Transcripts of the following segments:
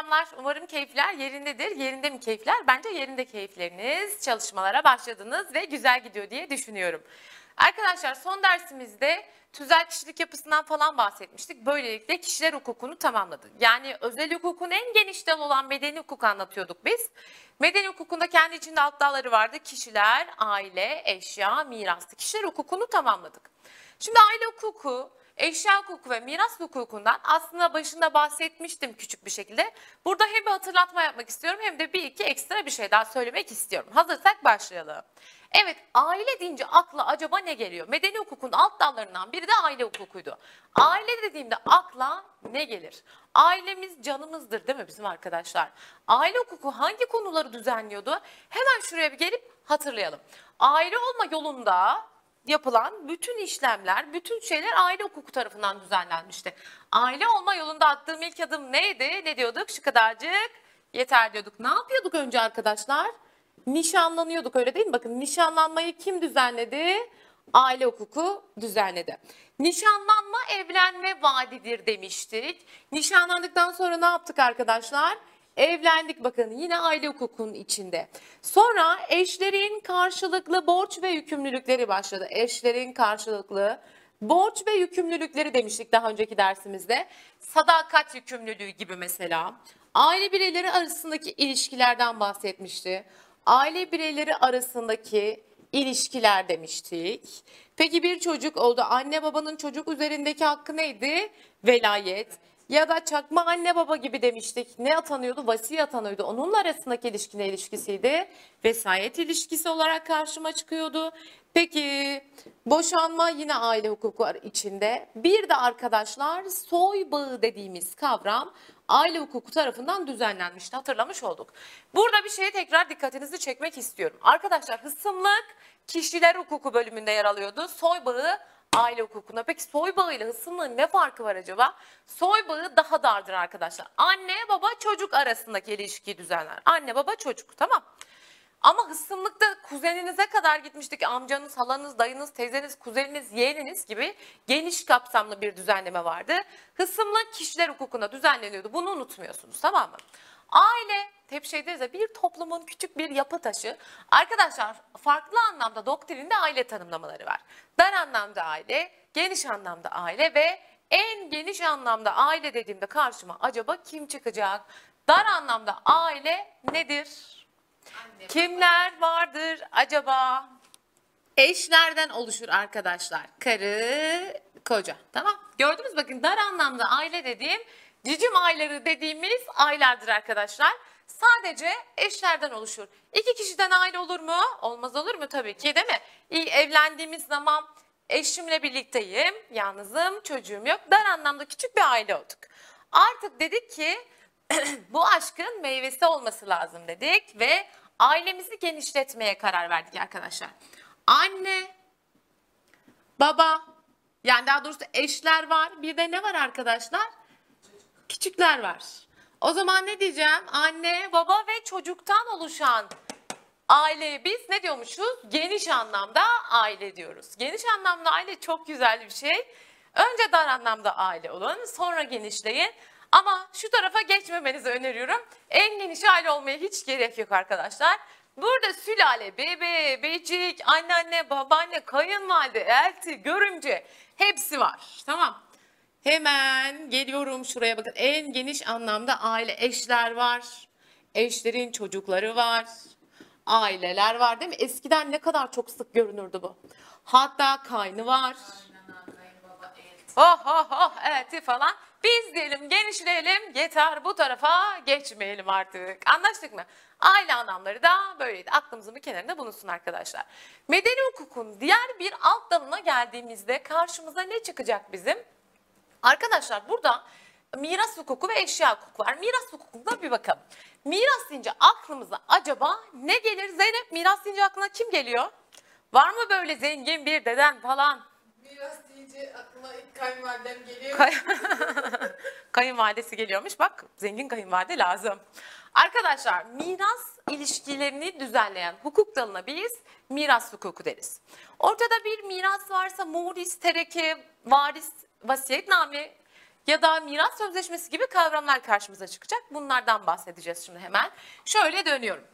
selamlar. Umarım keyifler yerindedir. Yerinde mi keyifler? Bence yerinde keyifleriniz. Çalışmalara başladınız ve güzel gidiyor diye düşünüyorum. Arkadaşlar son dersimizde tüzel kişilik yapısından falan bahsetmiştik. Böylelikle kişiler hukukunu tamamladık. Yani özel hukukun en geniş dalı olan medeni hukuk anlatıyorduk biz. Medeni hukukunda kendi içinde alt dalları vardı. Kişiler, aile, eşya, mirastı. Kişiler hukukunu tamamladık. Şimdi aile hukuku, eşya hukuku ve miras hukukundan aslında başında bahsetmiştim küçük bir şekilde. Burada hem bir hatırlatma yapmak istiyorum hem de bir iki ekstra bir şey daha söylemek istiyorum. Hazırsak başlayalım. Evet aile deyince akla acaba ne geliyor? Medeni hukukun alt dallarından biri de aile hukukuydu. Aile dediğimde akla ne gelir? Ailemiz canımızdır değil mi bizim arkadaşlar? Aile hukuku hangi konuları düzenliyordu? Hemen şuraya bir gelip hatırlayalım. Aile olma yolunda yapılan bütün işlemler, bütün şeyler aile hukuku tarafından düzenlenmişti. Aile olma yolunda attığım ilk adım neydi? Ne diyorduk? Şu kadarcık yeter diyorduk. Ne yapıyorduk önce arkadaşlar? Nişanlanıyorduk öyle değil mi? Bakın nişanlanmayı kim düzenledi? Aile hukuku düzenledi. Nişanlanma evlenme vaadidir demiştik. Nişanlandıktan sonra ne yaptık arkadaşlar? Evlendik bakın yine aile hukukunun içinde. Sonra eşlerin karşılıklı borç ve yükümlülükleri başladı. Eşlerin karşılıklı borç ve yükümlülükleri demiştik daha önceki dersimizde. Sadakat yükümlülüğü gibi mesela. Aile bireyleri arasındaki ilişkilerden bahsetmişti. Aile bireyleri arasındaki ilişkiler demiştik. Peki bir çocuk oldu. Anne babanın çocuk üzerindeki hakkı neydi? Velayet. Ya da çakma anne baba gibi demiştik. Ne atanıyordu? Vasi atanıyordu. Onunla arasındaki ilişki ne ilişkisiydi? Vesayet ilişkisi olarak karşıma çıkıyordu. Peki boşanma yine aile hukuku içinde. Bir de arkadaşlar soy bağı dediğimiz kavram aile hukuku tarafından düzenlenmişti. Hatırlamış olduk. Burada bir şeye tekrar dikkatinizi çekmek istiyorum. Arkadaşlar hısımlık kişiler hukuku bölümünde yer alıyordu. Soy bağı aile hukukuna. Peki soy bağı ile hısımlığın ne farkı var acaba? Soy bağı daha dardır arkadaşlar. Anne baba çocuk arasındaki ilişkiyi düzenler. Anne baba çocuk tamam. Ama hısımlıkta kuzeninize kadar gitmiştik. Amcanız, halanız, dayınız, teyzeniz, kuzeniniz, yeğeniniz gibi geniş kapsamlı bir düzenleme vardı. Hısımlık kişiler hukukuna düzenleniyordu. Bunu unutmuyorsunuz tamam mı? Aile hep şey deriz ya bir toplumun küçük bir yapı taşı. Arkadaşlar farklı anlamda doktrinde aile tanımlamaları var. Dar anlamda aile, geniş anlamda aile ve en geniş anlamda aile dediğimde karşıma acaba kim çıkacak? Dar anlamda aile nedir? Kimler vardır acaba? Eşlerden oluşur arkadaşlar. Karı, koca. Tamam. Gördünüz bakın dar anlamda aile dediğim cicim ayları dediğimiz aylardır arkadaşlar. Sadece eşlerden oluşur. İki kişiden aile olur mu? Olmaz olur mu? Tabii ki değil mi? Evlendiğimiz zaman eşimle birlikteyim, yalnızım, çocuğum yok. Dar anlamda küçük bir aile olduk. Artık dedik ki bu aşkın meyvesi olması lazım dedik ve ailemizi genişletmeye karar verdik arkadaşlar. Anne, baba, yani daha doğrusu eşler var. Bir de ne var arkadaşlar? Küçükler var. O zaman ne diyeceğim? Anne, baba ve çocuktan oluşan aileye biz ne diyormuşuz? Geniş anlamda aile diyoruz. Geniş anlamda aile çok güzel bir şey. Önce dar anlamda aile olun, sonra genişleyin. Ama şu tarafa geçmemenizi öneriyorum. En geniş aile olmaya hiç gerek yok arkadaşlar. Burada sülale, bebe, becik, anneanne, babaanne, kayınvalide, elti, görümce hepsi var. Tamam. Hemen geliyorum şuraya bakın. En geniş anlamda aile eşler var. Eşlerin çocukları var. Aileler var değil mi? Eskiden ne kadar çok sık görünürdü bu. Hatta kaynı var. Oh oh oh evet falan. Biz diyelim genişleyelim yeter bu tarafa geçmeyelim artık. Anlaştık mı? Aile anlamları da böyleydi. Aklımızın bir kenarında bulunsun arkadaşlar. Medeni hukukun diğer bir alt dalına geldiğimizde karşımıza ne çıkacak bizim? Arkadaşlar burada miras hukuku ve eşya hukuku var. Miras hukukuna bir bakalım. Miras deyince aklımıza acaba ne gelir? Zeynep miras deyince aklına kim geliyor? Var mı böyle zengin bir deden falan? Miras deyince aklıma ilk kayınvalidem geliyor. Kay kayınvalidesi geliyormuş. Bak zengin kayınvalide lazım. Arkadaşlar miras ilişkilerini düzenleyen hukuk dalına biz miras hukuku deriz. Ortada bir miras varsa muris, tereke, varis, vasiyetname ya da miras sözleşmesi gibi kavramlar karşımıza çıkacak. Bunlardan bahsedeceğiz şimdi hemen. Şöyle dönüyorum.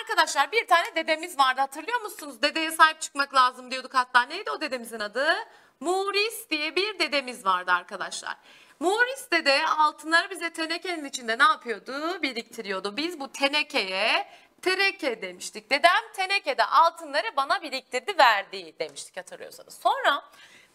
Arkadaşlar bir tane dedemiz vardı hatırlıyor musunuz? Dedeye sahip çıkmak lazım diyorduk hatta. Neydi o dedemizin adı? Maurice diye bir dedemiz vardı arkadaşlar. Maurice dede altınları bize tenekenin içinde ne yapıyordu? Biriktiriyordu. Biz bu tenekeye tereke demiştik. Dedem tenekede altınları bana biriktirdi verdi demiştik hatırlıyorsanız. Sonra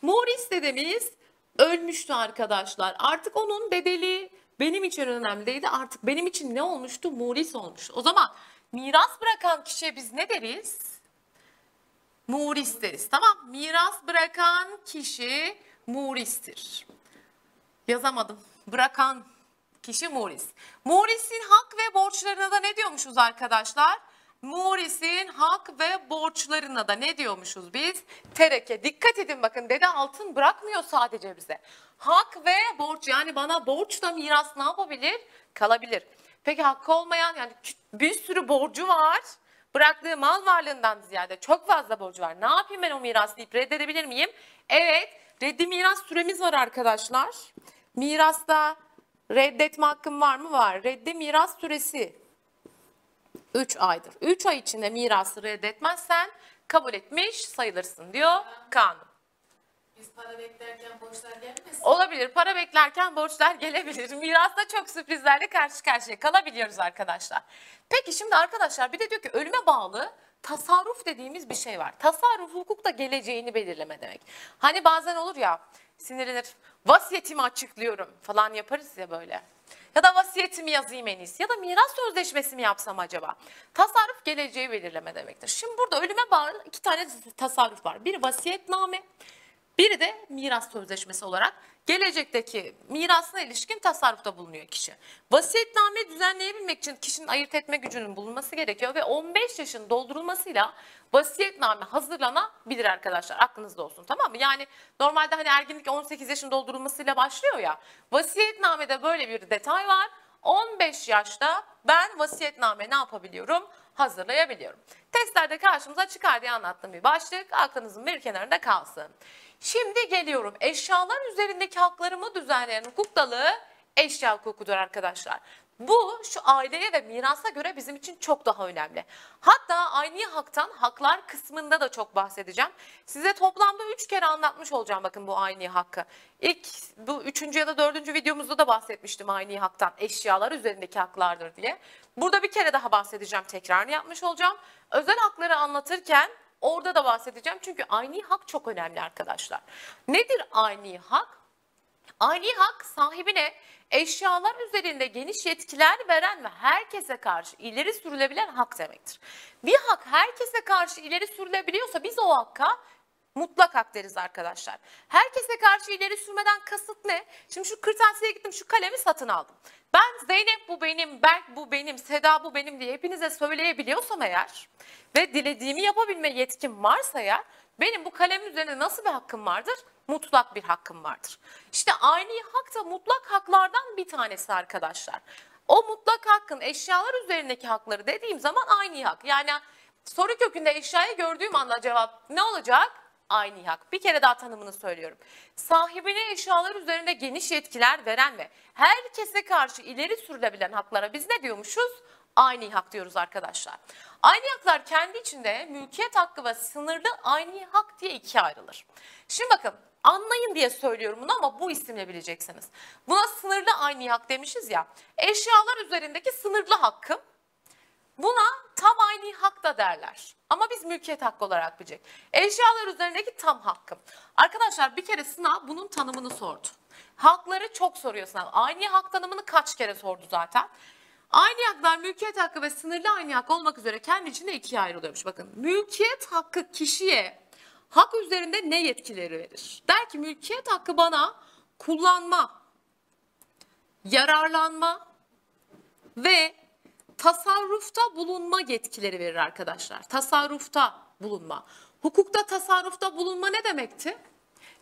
Maurice dedemiz ölmüştü arkadaşlar. Artık onun bedeli benim için önemli değildi. Artık benim için ne olmuştu? Maurice olmuştu. O zaman miras bırakan kişiye biz ne deriz? Muris deriz. Tamam. Miras bırakan kişi muristir. Yazamadım. Bırakan kişi muris. Muris'in hak ve borçlarına da ne diyormuşuz arkadaşlar? Muris'in hak ve borçlarına da ne diyormuşuz biz? Tereke. Dikkat edin bakın dede altın bırakmıyor sadece bize. Hak ve borç yani bana borç da miras ne yapabilir? Kalabilir. Peki hakkı olmayan yani bir sürü borcu var. Bıraktığı mal varlığından ziyade çok fazla borcu var. Ne yapayım ben o miras deyip reddedebilir miyim? Evet. Reddi miras süremiz var arkadaşlar. Mirasta reddetme hakkım var mı? Var. Reddi miras süresi 3 aydır. 3 ay içinde mirası reddetmezsen kabul etmiş sayılırsın diyor kanun. Biz para beklerken borçlar gelmesin. Olabilir. Para beklerken borçlar gelebilir. Mirasta çok sürprizlerle karşı karşıya kalabiliyoruz arkadaşlar. Peki şimdi arkadaşlar bir de diyor ki ölüme bağlı tasarruf dediğimiz bir şey var. Tasarruf hukukta geleceğini belirleme demek. Hani bazen olur ya sinirlenir vasiyetimi açıklıyorum falan yaparız ya böyle. Ya da vasiyetimi yazayım en iyisi. Ya da miras sözleşmesi mi yapsam acaba? Tasarruf geleceği belirleme demektir. Şimdi burada ölüme bağlı iki tane tasarruf var. Bir vasiyetname, biri de miras sözleşmesi olarak gelecekteki mirasına ilişkin tasarrufta bulunuyor kişi. Vasiyetname düzenleyebilmek için kişinin ayırt etme gücünün bulunması gerekiyor ve 15 yaşın doldurulmasıyla vasiyetname hazırlanabilir arkadaşlar. Aklınızda olsun tamam mı? Yani normalde hani erginlik 18 yaşın doldurulmasıyla başlıyor ya. Vasiyetnamede böyle bir detay var. 15 yaşta ben vasiyetname ne yapabiliyorum? Hazırlayabiliyorum. Testlerde karşımıza çıkar diye anlattığım bir başlık aklınızın bir kenarında kalsın. Şimdi geliyorum. Eşyalar üzerindeki haklarımı düzenleyen hukuk dalı eşya hukukudur arkadaşlar. Bu şu aileye ve mirasa göre bizim için çok daha önemli. Hatta aynı haktan haklar kısmında da çok bahsedeceğim. Size toplamda 3 kere anlatmış olacağım bakın bu aynı hakkı. İlk bu üçüncü ya da dördüncü videomuzda da bahsetmiştim aynı haktan eşyalar üzerindeki haklardır diye. Burada bir kere daha bahsedeceğim tekrarını yapmış olacağım. Özel hakları anlatırken orada da bahsedeceğim çünkü aynı hak çok önemli arkadaşlar. Nedir aynı hak? Aynı hak sahibine eşyalar üzerinde geniş yetkiler veren ve herkese karşı ileri sürülebilen hak demektir. Bir hak herkese karşı ileri sürülebiliyorsa biz o hakka mutlak hak deriz arkadaşlar. Herkese karşı ileri sürmeden kasıt ne? Şimdi şu kırtasiyeye gittim şu kalemi satın aldım. Ben Zeynep bu benim, Berk bu benim, Seda bu benim diye hepinize söyleyebiliyorsam eğer ve dilediğimi yapabilme yetkim varsa eğer benim bu kalem üzerine nasıl bir hakkım vardır? Mutlak bir hakkım vardır. İşte aynı hak da mutlak haklardan bir tanesi arkadaşlar. O mutlak hakkın eşyalar üzerindeki hakları dediğim zaman aynı hak. Yani soru kökünde eşyayı gördüğüm anda cevap ne olacak? Aynı hak. Bir kere daha tanımını söylüyorum. Sahibine eşyalar üzerinde geniş yetkiler veren ve herkese karşı ileri sürülebilen haklara biz ne diyormuşuz? Aynı hak diyoruz arkadaşlar. Aynı haklar kendi içinde mülkiyet hakkı ve sınırlı aynı hak diye ikiye ayrılır. Şimdi bakın anlayın diye söylüyorum bunu ama bu isimle bileceksiniz. Buna sınırlı aynı hak demişiz ya. Eşyalar üzerindeki sınırlı hakkım Buna tam aynı hak da derler. Ama biz mülkiyet hakkı olarak bilecek. Eşyalar üzerindeki tam hakkım. Arkadaşlar bir kere sınav bunun tanımını sordu. Hakları çok soruyor sınav. Aynı hak tanımını kaç kere sordu zaten. Aynı haklar mülkiyet hakkı ve sınırlı aynı hak olmak üzere kendi içinde ikiye ayrılıyormuş. Bakın mülkiyet hakkı kişiye hak üzerinde ne yetkileri verir? Der ki mülkiyet hakkı bana kullanma, yararlanma ve tasarrufta bulunma yetkileri verir arkadaşlar. Tasarrufta bulunma. Hukukta tasarrufta bulunma ne demekti?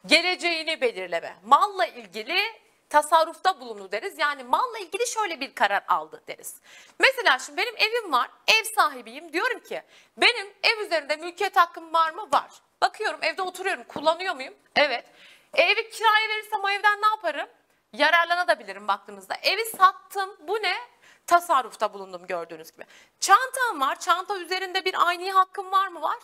Geleceğini belirleme. Malla ilgili tasarrufta bulunu deriz. Yani malla ilgili şöyle bir karar aldı deriz. Mesela şimdi benim evim var, ev sahibiyim. Diyorum ki benim ev üzerinde mülkiyet hakkım var mı? Var. Bakıyorum evde oturuyorum, kullanıyor muyum? Evet. E, evi kiraya verirsem o evden ne yaparım? yararlanabilirim baktığınızda. Evi sattım. Bu ne? Tasarrufta bulundum gördüğünüz gibi. Çantam var. Çanta üzerinde bir aynı hakkım var mı? Var.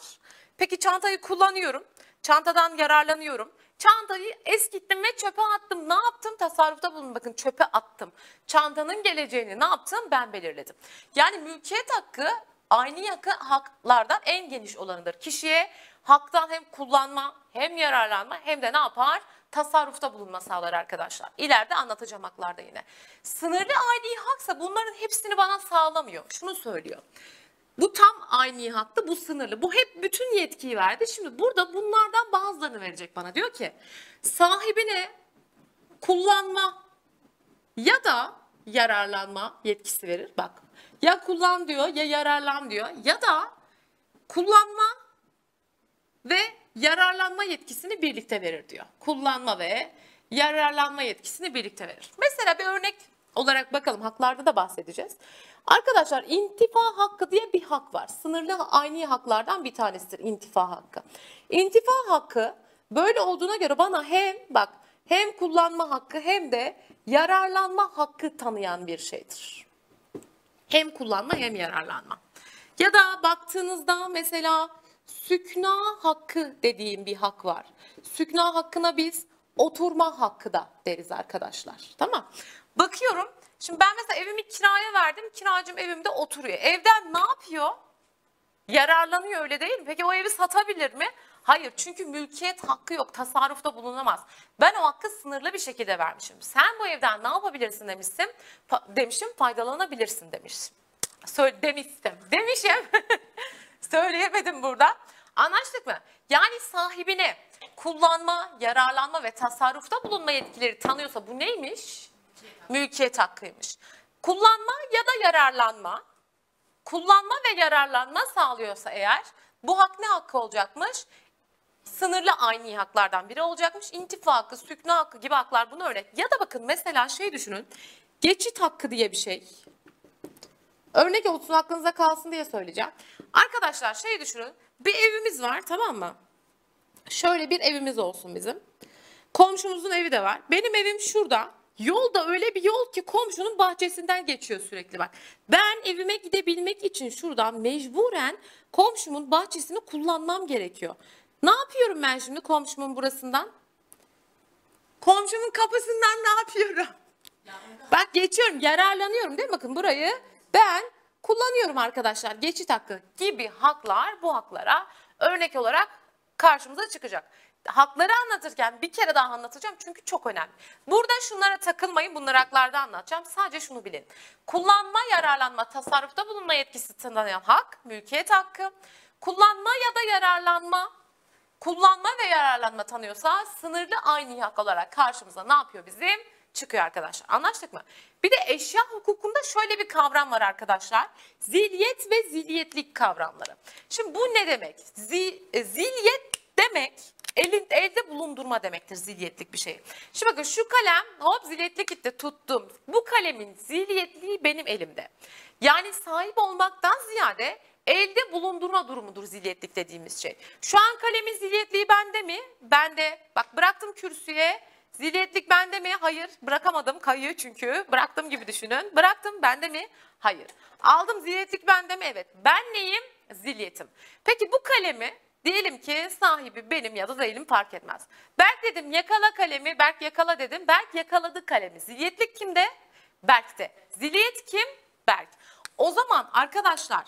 Peki çantayı kullanıyorum. Çantadan yararlanıyorum. Çantayı eskittim ve çöpe attım. Ne yaptım? Tasarrufta bulundum. Bakın çöpe attım. Çantanın geleceğini ne yaptım? Ben belirledim. Yani mülkiyet hakkı aynı hakkı haklardan en geniş olanıdır. Kişiye haktan hem kullanma hem yararlanma hem de ne yapar? Tasarrufta bulunma sağlar arkadaşlar. İleride anlatacağım haklarda yine. Sınırlı aynı haksa bunların hepsini bana sağlamıyor. Şunu söylüyor. Bu tam aynı hakkı, bu sınırlı. Bu hep bütün yetkiyi verdi. Şimdi burada bunlardan bazılarını verecek bana. Diyor ki sahibine kullanma ya da yararlanma yetkisi verir. Bak ya kullan diyor ya yararlan diyor ya da kullanma ve yararlanma yetkisini birlikte verir diyor. Kullanma ve yararlanma yetkisini birlikte verir. Mesela bir örnek olarak bakalım haklarda da bahsedeceğiz. Arkadaşlar intifa hakkı diye bir hak var. Sınırlı aynı haklardan bir tanesidir intifa hakkı. İntifa hakkı böyle olduğuna göre bana hem bak hem kullanma hakkı hem de yararlanma hakkı tanıyan bir şeydir. Hem kullanma hem yararlanma. Ya da baktığınızda mesela sükna hakkı dediğim bir hak var. Sükna hakkına biz oturma hakkı da deriz arkadaşlar. Tamam. Bakıyorum. Şimdi ben mesela evimi kiraya verdim. Kiracım evimde oturuyor. Evden ne yapıyor? Yararlanıyor öyle değil mi? Peki o evi satabilir mi? Hayır çünkü mülkiyet hakkı yok. Tasarrufta bulunamaz. Ben o hakkı sınırlı bir şekilde vermişim. Sen bu evden ne yapabilirsin demiştim. Fa- demişim faydalanabilirsin demişim. Söyle, demiştim. Demişim. Söyleyemedim burada. Anlaştık mı? Yani sahibine kullanma, yararlanma ve tasarrufta bulunma yetkileri tanıyorsa bu neymiş? Mülkiyet hakkıymış. Kullanma ya da yararlanma kullanma ve yararlanma sağlıyorsa eğer bu hak ne hakkı olacakmış? Sınırlı aynı haklardan biri olacakmış. İntifa hakkı, sükna hakkı gibi haklar bunu örnek. Ya da bakın mesela şey düşünün. Geçit hakkı diye bir şey. Örnek olsun aklınıza kalsın diye söyleyeceğim. Arkadaşlar şey düşünün. Bir evimiz var tamam mı? Şöyle bir evimiz olsun bizim. Komşumuzun evi de var. Benim evim şurada. Yolda öyle bir yol ki komşunun bahçesinden geçiyor sürekli bak. Ben evime gidebilmek için şuradan mecburen komşumun bahçesini kullanmam gerekiyor. Ne yapıyorum ben şimdi komşumun burasından? Komşumun kapısından ne yapıyorum? Bak geçiyorum, yararlanıyorum değil mi? Bakın burayı ben kullanıyorum arkadaşlar. Geçit hakkı gibi haklar bu haklara örnek olarak karşımıza çıkacak. Hakları anlatırken bir kere daha anlatacağım çünkü çok önemli. Burada şunlara takılmayın, bunları haklarda anlatacağım. Sadece şunu bilin. Kullanma, yararlanma, tasarrufta bulunma yetkisi tanınan hak, mülkiyet hakkı. Kullanma ya da yararlanma, kullanma ve yararlanma tanıyorsa sınırlı aynı hak olarak karşımıza ne yapıyor bizim? Çıkıyor arkadaşlar. Anlaştık mı? Bir de eşya hukukunda şöyle bir kavram var arkadaşlar. Zilyet ve zilyetlik kavramları. Şimdi bu ne demek? Zi, e, zilyet demek elin, elde bulundurma demektir zilyetlik bir şey. Şimdi bakın şu kalem hop zilyetlik gitti tuttum. Bu kalemin zilyetliği benim elimde. Yani sahip olmaktan ziyade elde bulundurma durumudur zilyetlik dediğimiz şey. Şu an kalemin zilyetliği bende mi? Bende. Bak bıraktım kürsüye. Zilyetlik bende mi? Hayır. Bırakamadım. Kayıyor çünkü. Bıraktım gibi düşünün. Bıraktım. Bende mi? Hayır. Aldım. Zilyetlik bende mi? Evet. Ben neyim? Zilyetim. Peki bu kalemi diyelim ki sahibi benim ya da değilim fark etmez. Berk dedim yakala kalemi. Berk yakala dedim. Berk yakaladı kalemi. Zilyetlik kimde? Berk'te. Ziliyet kim? Berk. O zaman arkadaşlar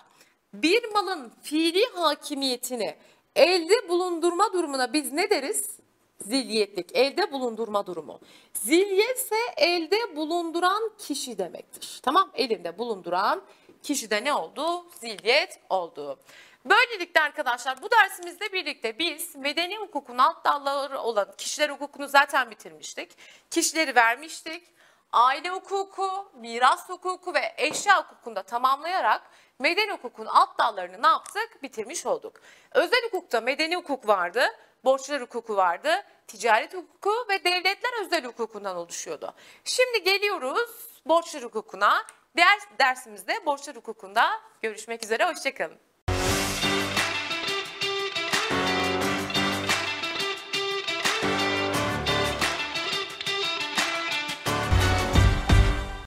bir malın fiili hakimiyetini elde bulundurma durumuna biz ne deriz? Zilyetlik, elde bulundurma durumu. Zilyet ise elde bulunduran kişi demektir. Tamam, elinde bulunduran kişi de ne oldu? Zilyet oldu. Böylelikle arkadaşlar bu dersimizde birlikte biz medeni hukukun alt dalları olan kişiler hukukunu zaten bitirmiştik. Kişileri vermiştik. Aile hukuku, miras hukuku ve eşya hukukunda tamamlayarak medeni hukukun alt dallarını ne yaptık? Bitirmiş olduk. Özel hukukta medeni hukuk vardı, borçlar hukuku vardı, ticaret hukuku ve devletler özel hukukundan oluşuyordu. Şimdi geliyoruz borçlar hukukuna. Diğer dersimizde borçlar hukukunda görüşmek üzere, hoşçakalın.